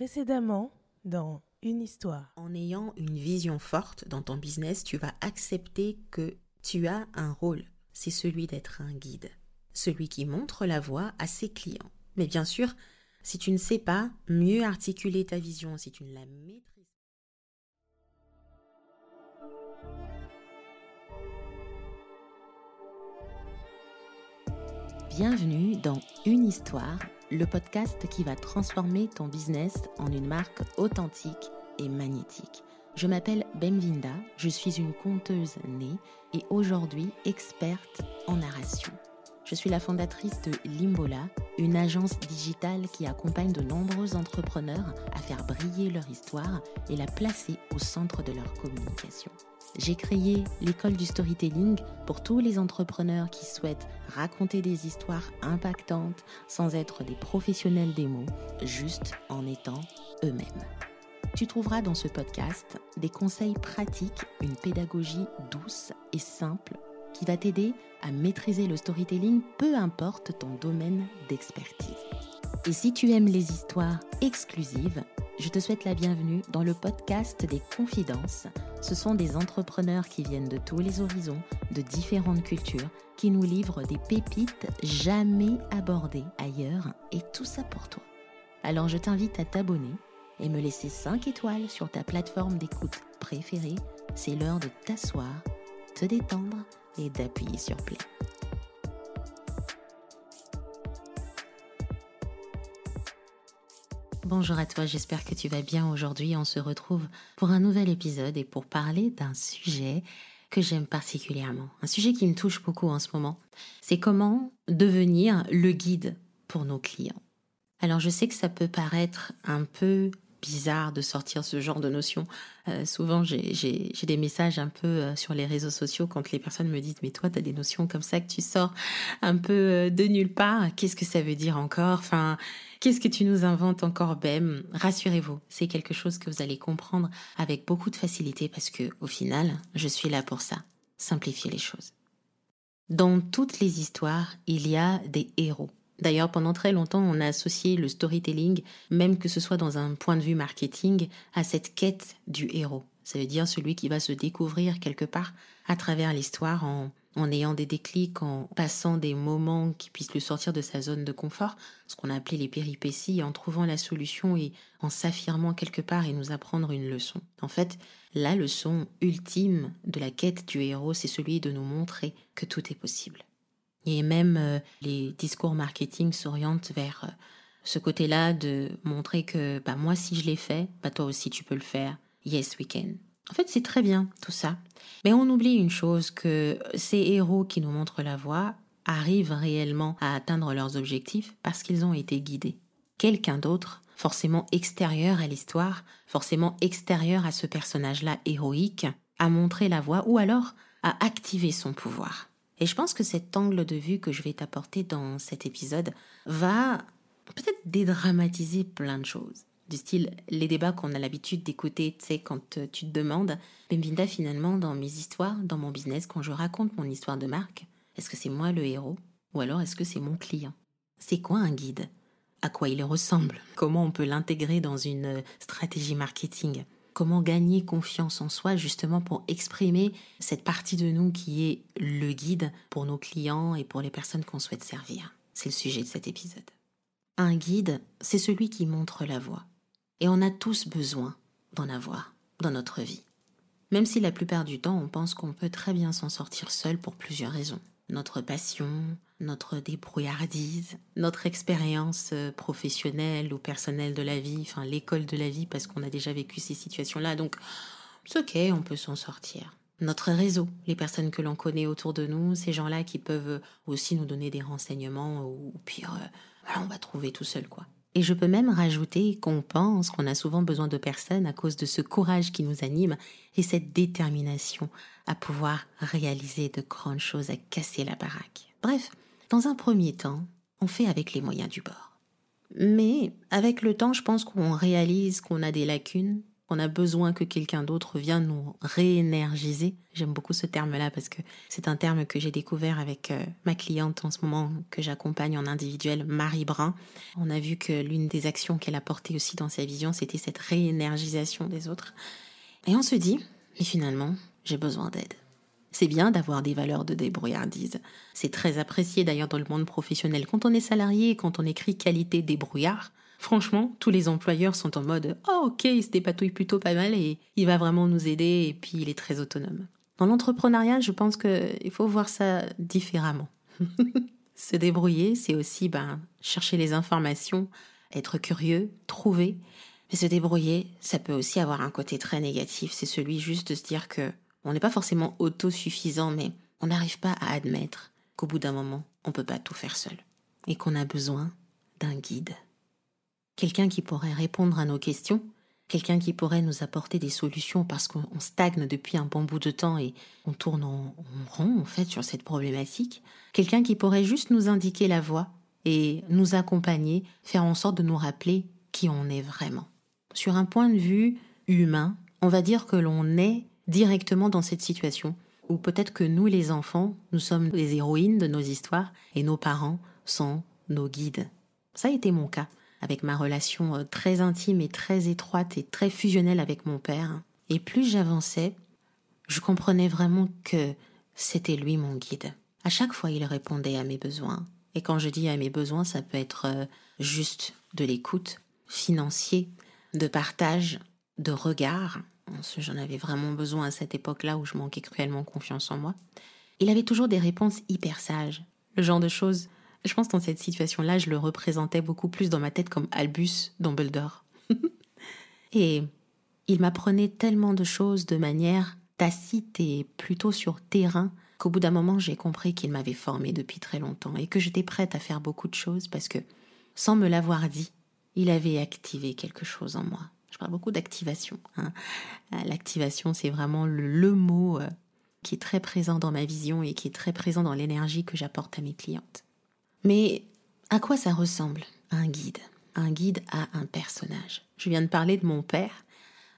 Précédemment, dans une histoire. En ayant une vision forte dans ton business, tu vas accepter que tu as un rôle. C'est celui d'être un guide, celui qui montre la voie à ses clients. Mais bien sûr, si tu ne sais pas mieux articuler ta vision, si tu ne la maîtrises Bienvenue dans Une histoire, le podcast qui va transformer ton business en une marque authentique et magnétique. Je m'appelle Benvinda, je suis une conteuse née et aujourd'hui experte en narration. Je suis la fondatrice de Limbola, une agence digitale qui accompagne de nombreux entrepreneurs à faire briller leur histoire et la placer au centre de leur communication. J'ai créé l'école du storytelling pour tous les entrepreneurs qui souhaitent raconter des histoires impactantes sans être des professionnels des mots, juste en étant eux-mêmes. Tu trouveras dans ce podcast des conseils pratiques, une pédagogie douce et simple qui va t'aider à maîtriser le storytelling, peu importe ton domaine d'expertise. Et si tu aimes les histoires exclusives, je te souhaite la bienvenue dans le podcast des confidences. Ce sont des entrepreneurs qui viennent de tous les horizons, de différentes cultures, qui nous livrent des pépites jamais abordées ailleurs, et tout ça pour toi. Alors je t'invite à t'abonner et me laisser 5 étoiles sur ta plateforme d'écoute préférée. C'est l'heure de t'asseoir, te détendre et d'appuyer sur play. Bonjour à toi, j'espère que tu vas bien aujourd'hui. On se retrouve pour un nouvel épisode et pour parler d'un sujet que j'aime particulièrement, un sujet qui me touche beaucoup en ce moment. C'est comment devenir le guide pour nos clients. Alors je sais que ça peut paraître un peu bizarre de sortir ce genre de notion. Euh, souvent, j'ai des messages un peu euh, sur les réseaux sociaux quand les personnes me disent Mais toi, tu as des notions comme ça que tu sors un peu euh, de nulle part. Qu'est-ce que ça veut dire encore? Enfin, qu'est-ce que tu nous inventes encore, Bem Rassurez-vous, c'est quelque chose que vous allez comprendre avec beaucoup de facilité parce que, au final, je suis là pour ça simplifier les choses. Dans toutes les histoires, il y a des héros D'ailleurs, pendant très longtemps, on a associé le storytelling, même que ce soit dans un point de vue marketing, à cette quête du héros. Ça veut dire celui qui va se découvrir quelque part à travers l'histoire en, en ayant des déclics, en passant des moments qui puissent le sortir de sa zone de confort, ce qu'on a appelé les péripéties, en trouvant la solution et en s'affirmant quelque part et nous apprendre une leçon. En fait, la leçon ultime de la quête du héros, c'est celui de nous montrer que tout est possible. Et même euh, les discours marketing s'orientent vers euh, ce côté-là de montrer que bah, moi, si je l'ai fait, bah, toi aussi, tu peux le faire. Yes, we can. En fait, c'est très bien tout ça. Mais on oublie une chose, que ces héros qui nous montrent la voie arrivent réellement à atteindre leurs objectifs parce qu'ils ont été guidés. Quelqu'un d'autre, forcément extérieur à l'histoire, forcément extérieur à ce personnage-là héroïque, a montré la voie ou alors a activé son pouvoir. Et je pense que cet angle de vue que je vais t'apporter dans cet épisode va peut-être dédramatiser plein de choses. Du style, les débats qu'on a l'habitude d'écouter, tu sais, quand euh, tu te demandes, Benvinda, finalement, dans mes histoires, dans mon business, quand je raconte mon histoire de marque, est-ce que c'est moi le héros Ou alors est-ce que c'est mon client? C'est quoi un guide? À quoi il ressemble? Comment on peut l'intégrer dans une euh, stratégie marketing? Comment gagner confiance en soi justement pour exprimer cette partie de nous qui est le guide pour nos clients et pour les personnes qu'on souhaite servir. C'est le sujet de cet épisode. Un guide, c'est celui qui montre la voie. Et on a tous besoin d'en avoir dans notre vie. Même si la plupart du temps on pense qu'on peut très bien s'en sortir seul pour plusieurs raisons notre passion, notre débrouillardise, notre expérience euh, professionnelle ou personnelle de la vie, enfin l'école de la vie, parce qu'on a déjà vécu ces situations-là. Donc, c'est ok, on peut s'en sortir. Notre réseau, les personnes que l'on connaît autour de nous, ces gens-là qui peuvent aussi nous donner des renseignements, ou, pire, euh, on va trouver tout seul, quoi. Et je peux même rajouter qu'on pense qu'on a souvent besoin de personnes à cause de ce courage qui nous anime et cette détermination à pouvoir réaliser de grandes choses, à casser la baraque. Bref, dans un premier temps, on fait avec les moyens du bord. Mais avec le temps, je pense qu'on réalise qu'on a des lacunes, qu'on a besoin que quelqu'un d'autre vienne nous réénergiser. J'aime beaucoup ce terme-là parce que c'est un terme que j'ai découvert avec euh, ma cliente en ce moment que j'accompagne en individuel, Marie Brun. On a vu que l'une des actions qu'elle a portées aussi dans sa vision, c'était cette réénergisation des autres. Et on se dit, mais finalement, j'ai besoin d'aide. C'est bien d'avoir des valeurs de débrouillardise. C'est très apprécié d'ailleurs dans le monde professionnel. Quand on est salarié, quand on écrit qualité débrouillard, franchement, tous les employeurs sont en mode Oh, ok, il se dépatouille plutôt pas mal et il va vraiment nous aider et puis il est très autonome. Dans l'entrepreneuriat, je pense qu'il faut voir ça différemment. se débrouiller, c'est aussi ben, chercher les informations, être curieux, trouver. Mais se débrouiller, ça peut aussi avoir un côté très négatif. C'est celui juste de se dire que on n'est pas forcément autosuffisant, mais on n'arrive pas à admettre qu'au bout d'un moment, on ne peut pas tout faire seul et qu'on a besoin d'un guide. Quelqu'un qui pourrait répondre à nos questions, quelqu'un qui pourrait nous apporter des solutions parce qu'on stagne depuis un bon bout de temps et on tourne en, rond en fait sur cette problématique, quelqu'un qui pourrait juste nous indiquer la voie et nous accompagner, faire en sorte de nous rappeler qui on est vraiment. Sur un point de vue humain, on va dire que l'on est directement dans cette situation, où peut-être que nous, les enfants, nous sommes les héroïnes de nos histoires et nos parents sont nos guides. Ça a été mon cas, avec ma relation euh, très intime et très étroite et très fusionnelle avec mon père. Et plus j'avançais, je comprenais vraiment que c'était lui mon guide. À chaque fois, il répondait à mes besoins. Et quand je dis à mes besoins, ça peut être euh, juste de l'écoute, financier, de partage, de regard, J'en avais vraiment besoin à cette époque-là où je manquais cruellement confiance en moi. Il avait toujours des réponses hyper sages. Le genre de choses, je pense dans cette situation-là, je le représentais beaucoup plus dans ma tête comme Albus Dumbledore. et il m'apprenait tellement de choses de manière tacite et plutôt sur terrain qu'au bout d'un moment j'ai compris qu'il m'avait formé depuis très longtemps et que j'étais prête à faire beaucoup de choses parce que, sans me l'avoir dit, il avait activé quelque chose en moi. Je parle beaucoup d'activation. Hein. Euh, l'activation, c'est vraiment le, mot euh, qui est très présent dans ma vision et qui est très présent dans l'énergie que j'apporte à mes clientes. Mais à quoi ça ressemble un guide? Un guide a un personnage. Je viens de parler de mon père.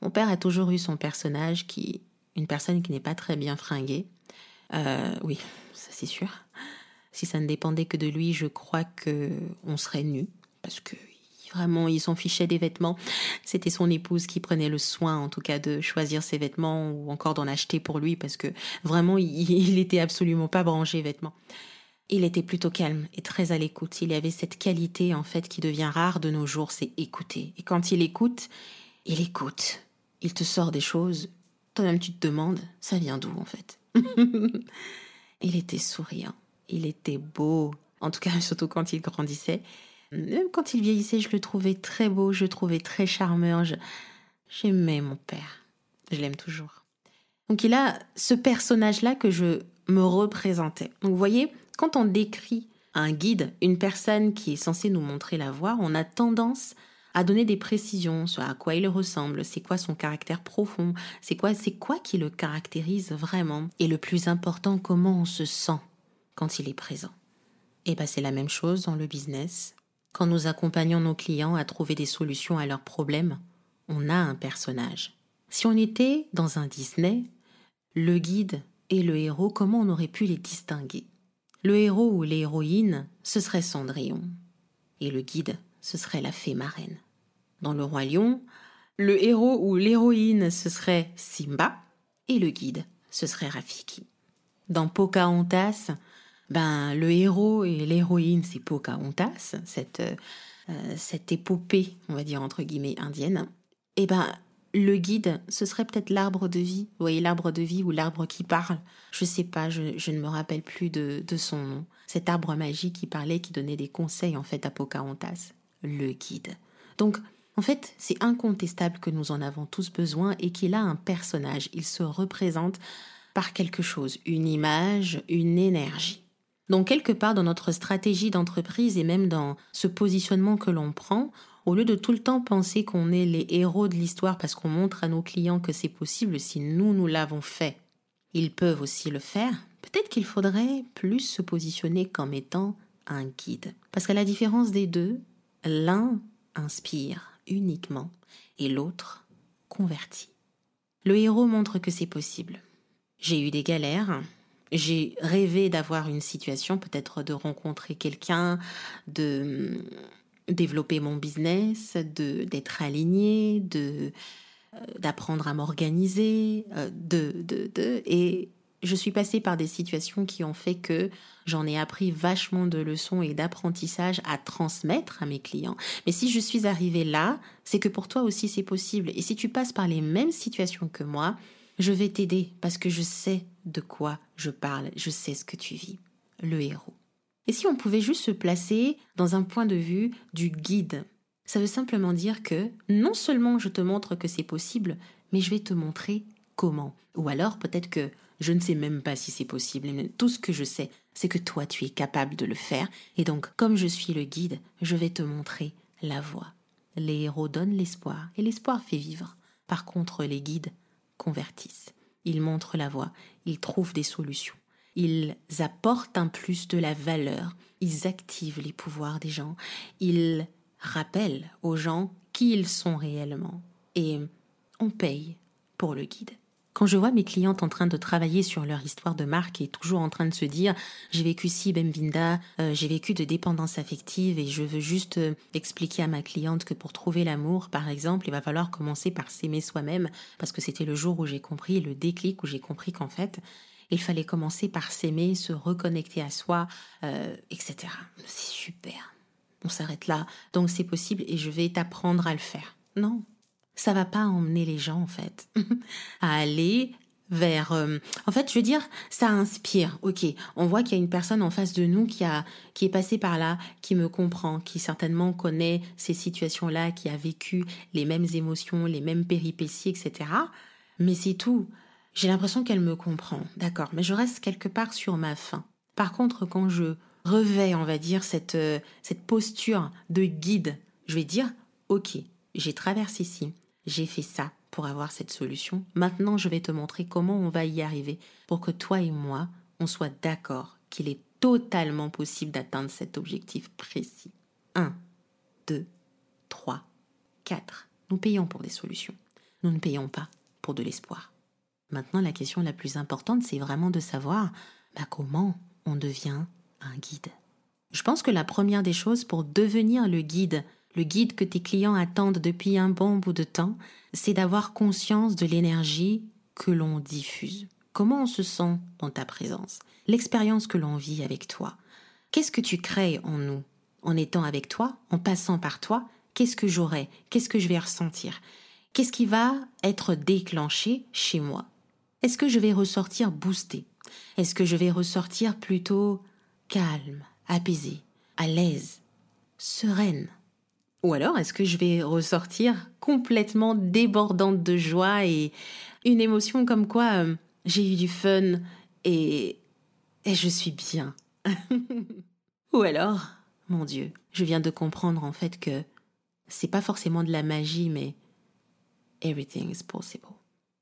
Mon père a toujours eu son personnage qui, une personne qui n'est pas très bien fringuée. Euh, oui, ça c'est sûr. Si ça ne dépendait que de lui, je crois que on serait nus parce que Vraiment, il s'en fichait des vêtements. C'était son épouse qui prenait le soin, en tout cas, de choisir ses vêtements ou encore d'en acheter pour lui parce que vraiment, il, était absolument pas branché vêtements. Il était plutôt calme et très à l'écoute. Il avait cette qualité, en fait, qui devient rare de nos jours, c'est écouter. Et quand il écoute, il écoute. Il te sort des choses. Toi-même, tu te demandes, ça vient d'où, en fait? il était souriant. Il était beau. En tout cas, surtout quand il grandissait. Même quand il vieillissait, je le trouvais très beau, je le trouvais très charmeur. J'aimais mon père. Je l'aime toujours. Donc il a ce personnage-là que je me représentais. Donc vous voyez, quand on décrit un guide, une personne qui est censée nous montrer la voie, on a tendance à donner des précisions sur à quoi il ressemble, c'est quoi son caractère profond, c'est quoi, c'est quoi qui le caractérise vraiment, et le plus important, comment on se sent quand il est présent. Et bien c'est la même chose dans le business, quand nous accompagnons nos clients à trouver des solutions à leurs problèmes, on a un personnage. Si on était dans un Disney, le guide et le héros, comment on aurait pu les distinguer? Le héros ou l'héroïne, ce serait Cendrillon. Et le guide, ce serait la fée marraine. Dans le roi lion, le héros ou l'héroïne, ce serait Simba. Et le guide, ce serait Rafiki. Dans Pocahontas, ben, le héros et l'héroïne, c'est Pocahontas, cette, euh, cette épopée, on va dire entre guillemets, indienne. Et ben, le guide, ce serait peut-être l'arbre de vie. Vous voyez, l'arbre de vie ou l'arbre qui parle. Je sais pas, je, ne me rappelle plus de, de, son nom. Cet arbre magique qui parlait, qui donnait des conseils en fait à Pocahontas. Le guide. Donc, en fait, c'est incontestable que nous en avons tous besoin et qu'il a un personnage. Il se représente par quelque chose, une image, une énergie. Donc quelque part dans notre stratégie d'entreprise et même dans ce positionnement que l'on prend, au lieu de tout le temps penser qu'on est les héros de l'histoire parce qu'on montre à nos clients que c'est possible si nous, nous l'avons fait, ils peuvent aussi le faire, peut-être qu'il faudrait plus se positionner comme étant un guide. Parce qu'à la différence des deux, l'un inspire uniquement et l'autre converti. Le héros montre que c'est possible. J'ai eu des galères, j'ai rêvé d'avoir une situation, peut-être de rencontrer quelqu'un, de hum, développer mon business, de d'être aligné, de euh, d'apprendre à m'organiser, euh, de, de, de, et je suis passée par des situations qui ont fait que j'en ai appris vachement de leçons et d'apprentissage à transmettre à mes clients. Mais si je suis arrivée là, c'est que pour toi aussi c'est possible. Et si tu passes par les mêmes situations que moi, je vais t'aider parce que je sais de quoi je parle, je sais ce que tu vis. Le héros. Et si on pouvait juste se placer dans un point de vue du guide Ça veut simplement dire que non seulement je te montre que c'est possible, mais je vais te montrer comment. Ou alors peut-être que je ne sais même pas si c'est possible, mais tout ce que je sais, c'est que toi tu es capable de le faire, et donc comme je suis le guide, je vais te montrer la voie. Les héros donnent l'espoir, et l'espoir fait vivre. Par contre, les guides convertissent. Ils montrent la voie, ils trouvent des solutions, ils apportent un plus de la valeur, ils activent les pouvoirs des gens, ils rappellent aux gens qui ils sont réellement, et on paye pour le guide. Quand je vois mes clientes en train de travailler sur leur histoire de marque et toujours en train de se dire j'ai vécu si Bemvinda, euh, j'ai vécu de dépendance affective et je veux juste euh, expliquer à ma cliente que pour trouver l'amour, par exemple, il va falloir commencer par s'aimer soi-même parce que c'était le jour où j'ai compris, le déclic où j'ai compris qu'en fait, il fallait commencer par s'aimer, se reconnecter à soi, euh, etc. C'est super. On s'arrête là. Donc c'est possible et je vais t'apprendre à le faire. Non, ça va pas emmener les gens en fait à aller vers euh, en fait je veux dire ça inspire. Ok on voit qu'il y a une personne en face de nous qui a qui est passée par là qui me comprend qui certainement connaît ces situations là qui a vécu les mêmes émotions les mêmes péripéties etc mais c'est tout. J'ai l'impression qu'elle me comprend. D'accord. Mais je reste quelque part sur ma faim. Par contre quand je revais on va dire cette euh, cette posture de guide je vais dire ok j'ai traversé ici j'ai fait ça pour avoir cette solution. Maintenant, je vais te montrer comment on va y arriver pour que toi et moi, on soit d'accord qu'il est totalement possible d'atteindre cet objectif précis. 1, 2, 3, 4. Nous payons pour des solutions. Nous ne payons pas pour de l'espoir. Maintenant, la question la plus importante, c'est vraiment de savoir bah, comment on devient un guide. Je pense que la première des choses pour devenir le guide le guide que tes clients attendent depuis un bon bout de temps, c'est d'avoir conscience de l'énergie que l'on diffuse. Comment on se sent dans ta présence? L'expérience que l'on vit avec toi. Qu'est-ce que tu crées en nous? En étant avec toi, en passant par toi, qu'est-ce que j'aurai? Qu'est-ce que je vais ressentir? Qu'est-ce qui va être déclenché chez moi? Est-ce que je vais ressortir boosté? Est-ce que je vais ressortir plutôt calme, apaisé, à l'aise, sereine? Ou alors est-ce que je vais ressortir complètement débordante de joie et une émotion comme quoi euh, j'ai eu du fun et, et je suis bien? Ou alors, mon Dieu, je viens de comprendre en fait que c'est pas forcément de la magie, mais everything is possible.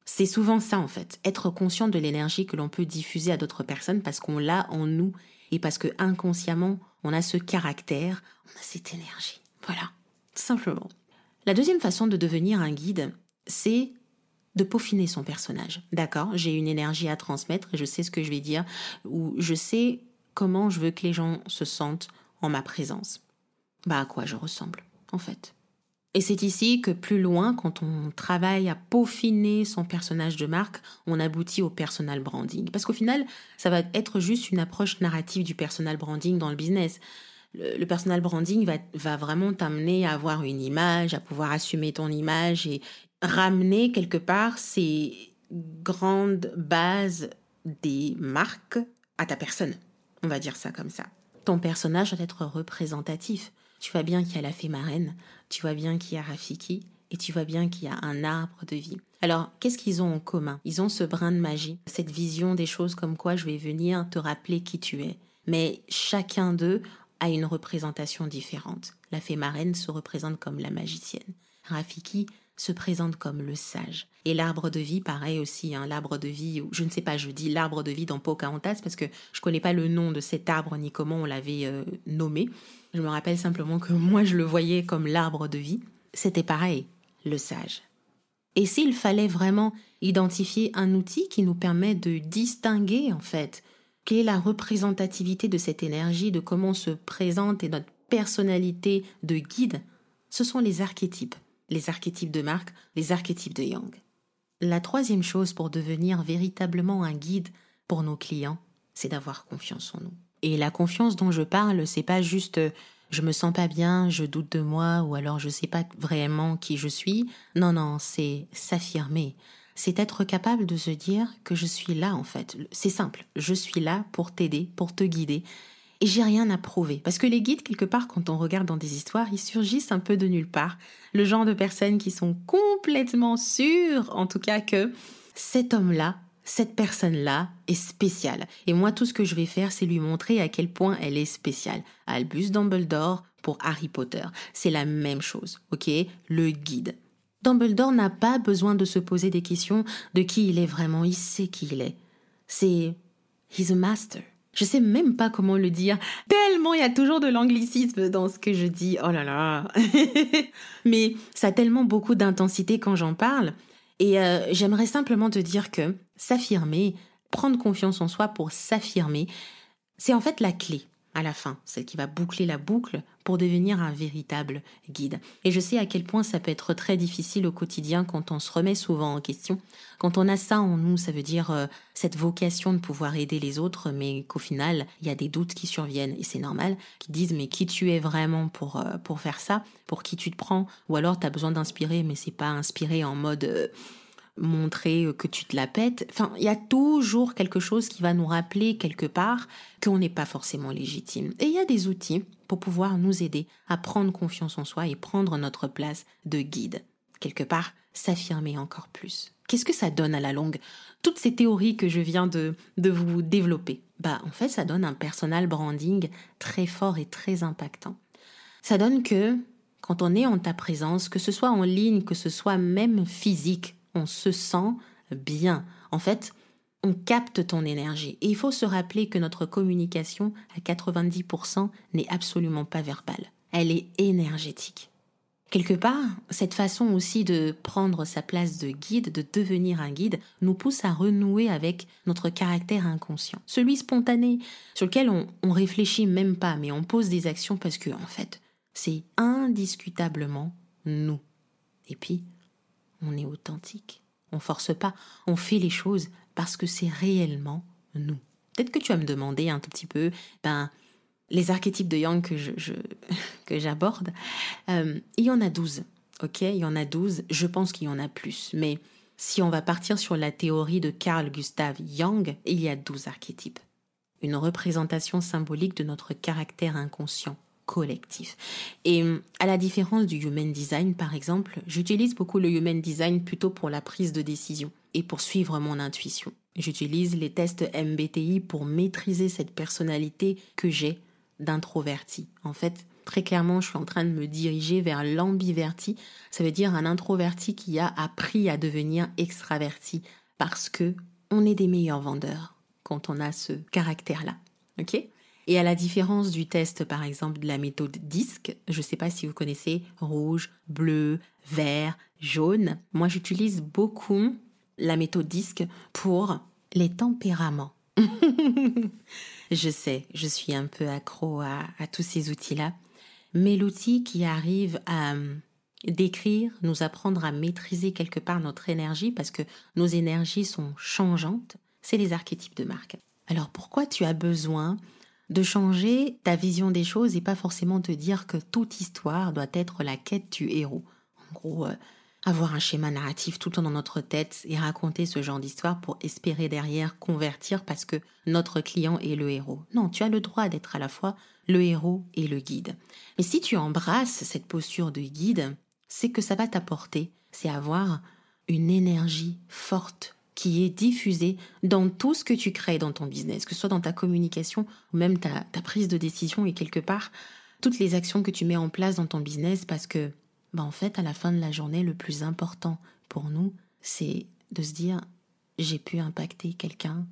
C'est souvent ça en fait, être conscient de l'énergie que l'on peut diffuser à d'autres personnes parce qu'on l'a en nous et parce que inconsciemment on a ce caractère, on a cette énergie. Voilà simplement. La deuxième façon de devenir un guide, c'est de peaufiner son personnage. D'accord? J'ai une énergie à transmettre et je sais ce que je vais dire ou je sais comment je veux que les gens se sentent en ma présence. Bah à quoi je ressemble, en fait. Et c'est ici que plus loin, quand on travaille à peaufiner son personnage de marque, on aboutit au personal branding. Parce qu'au final, ça va être juste une approche narrative du personal branding dans le business le, personal branding va, va vraiment t'amener à avoir une image, à pouvoir assumer ton image et ramener quelque part ces grandes bases des marques à ta personne. On va dire ça comme ça. Ton personnage doit être représentatif. Tu vois bien qu'il y a la fée marraine, tu vois bien qu'il y a Rafiki, et tu vois bien qu'il y a un arbre de vie. Alors, qu'est-ce qu'ils ont en commun? Ils ont ce brin de magie, cette vision des choses comme quoi je vais venir te rappeler qui tu es. Mais chacun d'eux a une représentation différente. La fée marraine se représente comme la magicienne. Rafiki se présente comme le sage. Et l'arbre de vie, pareil aussi, hein, l'arbre de vie, je ne sais pas, je dis l'arbre de vie dans Pocahontas parce que je connais pas le nom de cet arbre ni comment on l'avait euh, nommé. Je me rappelle simplement que moi je le voyais comme l'arbre de vie. C'était pareil, le sage. Et s'il fallait vraiment identifier un outil qui nous permet de distinguer, en fait, la représentativité de cette énergie, de comment se présente et notre personnalité de guide, ce sont les archétypes. Les archétypes de Marc, les archétypes de Young. La troisième chose pour devenir véritablement un guide pour nos clients, c'est d'avoir confiance en nous. Et la confiance dont je parle, c'est pas juste euh, je me sens pas bien, je doute de moi ou alors je sais pas vraiment qui je suis. Non, non, c'est s'affirmer. C'est être capable de se dire que je suis là en fait. C'est simple, je suis là pour t'aider, pour te guider. Et j'ai rien à prouver. Parce que les guides, quelque part, quand on regarde dans des histoires, ils surgissent un peu de nulle part. Le genre de personnes qui sont complètement sûres, en tout cas, que cet homme-là cette personne-là est spéciale. Et moi, tout ce que je vais faire, c'est lui montrer à quel point elle est spéciale. Albus Dumbledore pour Harry Potter, c'est la même chose, ok? Le guide. Dumbledore n'a pas besoin de se poser des questions de qui il est vraiment, il sait qui il est. C'est... He's a master. Je sais même pas comment le dire. Tellement il y a toujours de l'anglicisme dans ce que je dis. Oh là là. Mais ça a tellement beaucoup d'intensité quand j'en parle. Et euh, j'aimerais simplement te dire que s'affirmer, prendre confiance en soi pour s'affirmer, c'est en fait la clé à la fin, celle qui va boucler la boucle pour devenir un véritable guide. Et je sais à quel point ça peut être très difficile au quotidien quand on se remet souvent en question. Quand on a ça en nous, ça veut dire euh, cette vocation de pouvoir aider les autres, mais qu'au final, il y a des doutes qui surviennent, et c'est normal, qui disent mais qui tu es vraiment pour, euh, pour faire ça, pour qui tu te prends, ou alors tu as besoin d'inspirer, mais c'est pas inspiré en mode... Euh, montrer que tu te la pètes. Enfin, il y a toujours quelque chose qui va nous rappeler quelque part qu'on n'est pas forcément légitime. Et il y a des outils pour pouvoir nous aider à prendre confiance en soi et prendre notre place de guide. Quelque part, s'affirmer encore plus. Qu'est-ce que ça donne à la longue? Toutes ces théories que je viens de, de vous développer. Bah, en fait, ça donne un personal branding très fort et très impactant. Ça donne que quand on est en ta présence, que ce soit en ligne, que ce soit même physique, on se sent bien. En fait, on capte ton énergie. Et il faut se rappeler que notre communication, à 90%, n'est absolument pas verbale. Elle est énergétique. Quelque part, cette façon aussi de prendre sa place de guide, de devenir un guide, nous pousse à renouer avec notre caractère inconscient. Celui spontané, sur lequel on, réfléchit même pas, mais on pose des actions parce que, en fait, c'est indiscutablement nous. Et puis, on est authentique. On force pas, on fait les choses parce que c'est réellement nous. Peut-être que tu vas me demander un tout petit peu, ben, les archétypes de Yang que je, que j'aborde, euh, il y en a 12. Ok, il y en a 12. Je pense qu'il y en a plus. Mais si on va partir sur la théorie de Carl Gustav Jung, il y a 12 archétypes. Une représentation symbolique de notre caractère inconscient, collectif. Et à la différence du human design, par exemple, j'utilise beaucoup le human design plutôt pour la prise de décision et pour suivre mon intuition. J'utilise les tests MBTI pour maîtriser cette personnalité que j'ai d'introverti. En fait, très clairement, je suis en train de me diriger vers l'ambiverti. Ça veut dire un introverti qui a appris à devenir extraverti parce que on est des meilleurs vendeurs quand on a ce caractère-là. OK? Et à la différence du test, par exemple, de la méthode DISC, je ne sais pas si vous connaissez rouge, bleu, vert, jaune, moi j'utilise beaucoup la méthode DISC pour les tempéraments. je sais, je suis un peu accro à, à tous ces outils-là, mais l'outil qui arrive à euh, décrire, nous apprendre à maîtriser quelque part notre énergie, parce que nos énergies sont changeantes, c'est les archétypes de marque. Alors pourquoi tu as besoin de changer ta vision des choses et pas forcément te dire que toute histoire doit être la quête du héros. En gros, euh, avoir un schéma narratif tout le temps dans notre tête et raconter ce genre d'histoire pour espérer derrière convertir parce que notre client est le héros. Non, tu as le droit d'être à la fois le héros et le guide. Mais si tu embrasses cette posture de guide, c'est que ça va t'apporter, c'est avoir une énergie forte qui est diffusé dans tout ce que tu crées dans ton business, que ce soit dans ta communication ou même ta, prise de décision et quelque part toutes les actions que tu mets en place dans ton business parce que, bah en fait, à la fin de la journée, le plus important pour nous, c'est de se dire j'ai pu impacter quelqu'un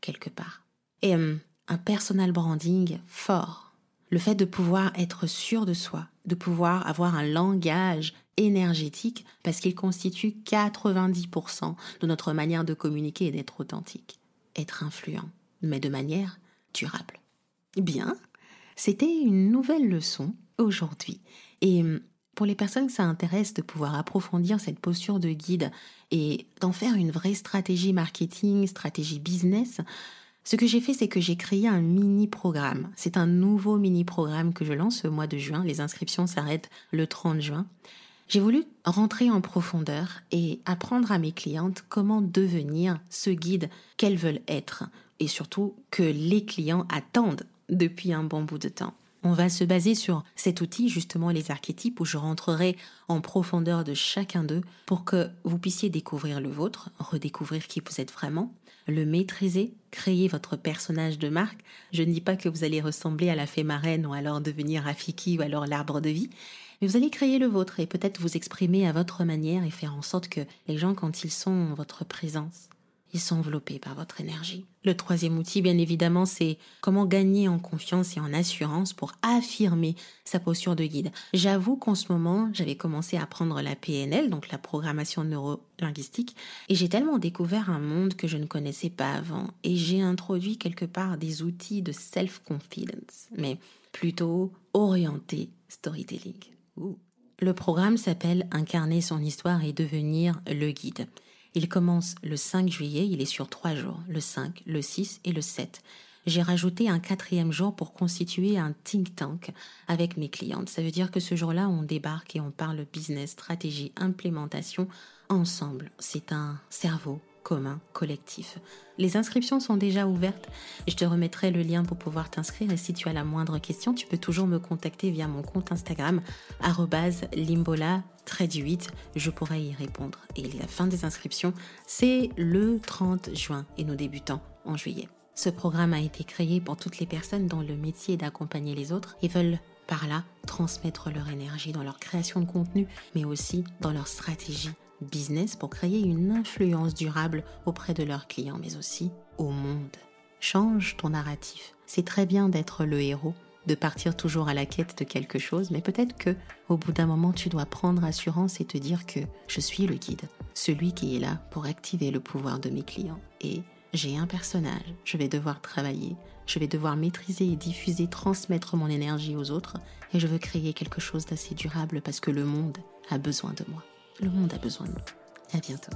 quelque part. Et euh, un personal branding fort, le fait de pouvoir être sûr de soi, de pouvoir avoir un langage énergétique, parce qu'il constitue 90% de notre manière de communiquer et d'être authentique. Être influent, mais de manière durable. Bien, c'était une nouvelle leçon aujourd'hui. Et hum, pour les personnes que ça intéresse de pouvoir approfondir cette posture de guide et d'en faire une vraie stratégie marketing, stratégie business, ce que j'ai fait, c'est que j'ai créé un mini-programme. C'est un nouveau mini-programme que je lance au mois de juin. Les inscriptions s'arrêtent le 30 juin. J'ai voulu rentrer en profondeur et apprendre à mes clientes comment devenir ce guide qu'elles veulent être et surtout que les clients attendent depuis un bon bout de temps. On va se baser sur cet outil, justement les archétypes, où je rentrerai en profondeur de chacun d'eux pour que vous puissiez découvrir le vôtre, redécouvrir qui vous êtes vraiment, le maîtriser, créer votre personnage de marque. Je ne dis pas que vous allez ressembler à la fée marraine ou alors devenir Rafiki ou alors l'arbre de vie, mais vous allez créer le vôtre et peut-être vous exprimer à votre manière et faire en sorte que les gens, quand ils sont en votre présence, ils sont enveloppés par votre énergie. Le troisième outil, bien évidemment, c'est comment gagner en confiance et en assurance pour affirmer sa posture de guide. J'avoue qu'en ce moment, j'avais commencé à apprendre la PNL, donc la programmation neuro-linguistique, et j'ai tellement découvert un monde que je ne connaissais pas avant, et j'ai introduit quelque part des outils de self-confidence, mais plutôt orientés storytelling. Le programme s'appelle Incarner son histoire et devenir le guide. Il commence le 5 juillet, il est sur trois jours, le 5, le 6 et le 7. J'ai rajouté un quatrième jour pour constituer un think tank avec mes clientes. Ça veut dire que ce jour-là, on débarque et on parle business, stratégie, implémentation ensemble. C'est un cerveau commun, collectif. Les inscriptions sont déjà ouvertes. Je te remettrai le lien pour pouvoir t'inscrire et si tu as la moindre question, tu peux toujours me contacter via mon compte Instagram limbola 8. Je pourrai y répondre. Et la fin des inscriptions, c'est le 30 juin et nous débutons en juillet. Ce programme a été créé pour toutes les personnes dont le métier est d'accompagner les autres et veulent par là transmettre leur énergie dans leur création de contenu, mais aussi dans leur stratégie business pour créer une influence durable auprès de leurs clients, mais aussi au monde. Change ton narratif. C'est très bien d'être le héros, de partir toujours à la quête de quelque chose, mais peut-être que au bout d'un moment, tu dois prendre assurance et te dire que je suis le guide, celui qui est là pour activer le pouvoir de mes clients. Et j'ai un personnage, je vais devoir travailler, je vais devoir maîtriser et diffuser, transmettre mon énergie aux autres, et je veux créer quelque chose d'assez durable parce que le monde a besoin de moi. Le monde a besoin de nous. À bientôt.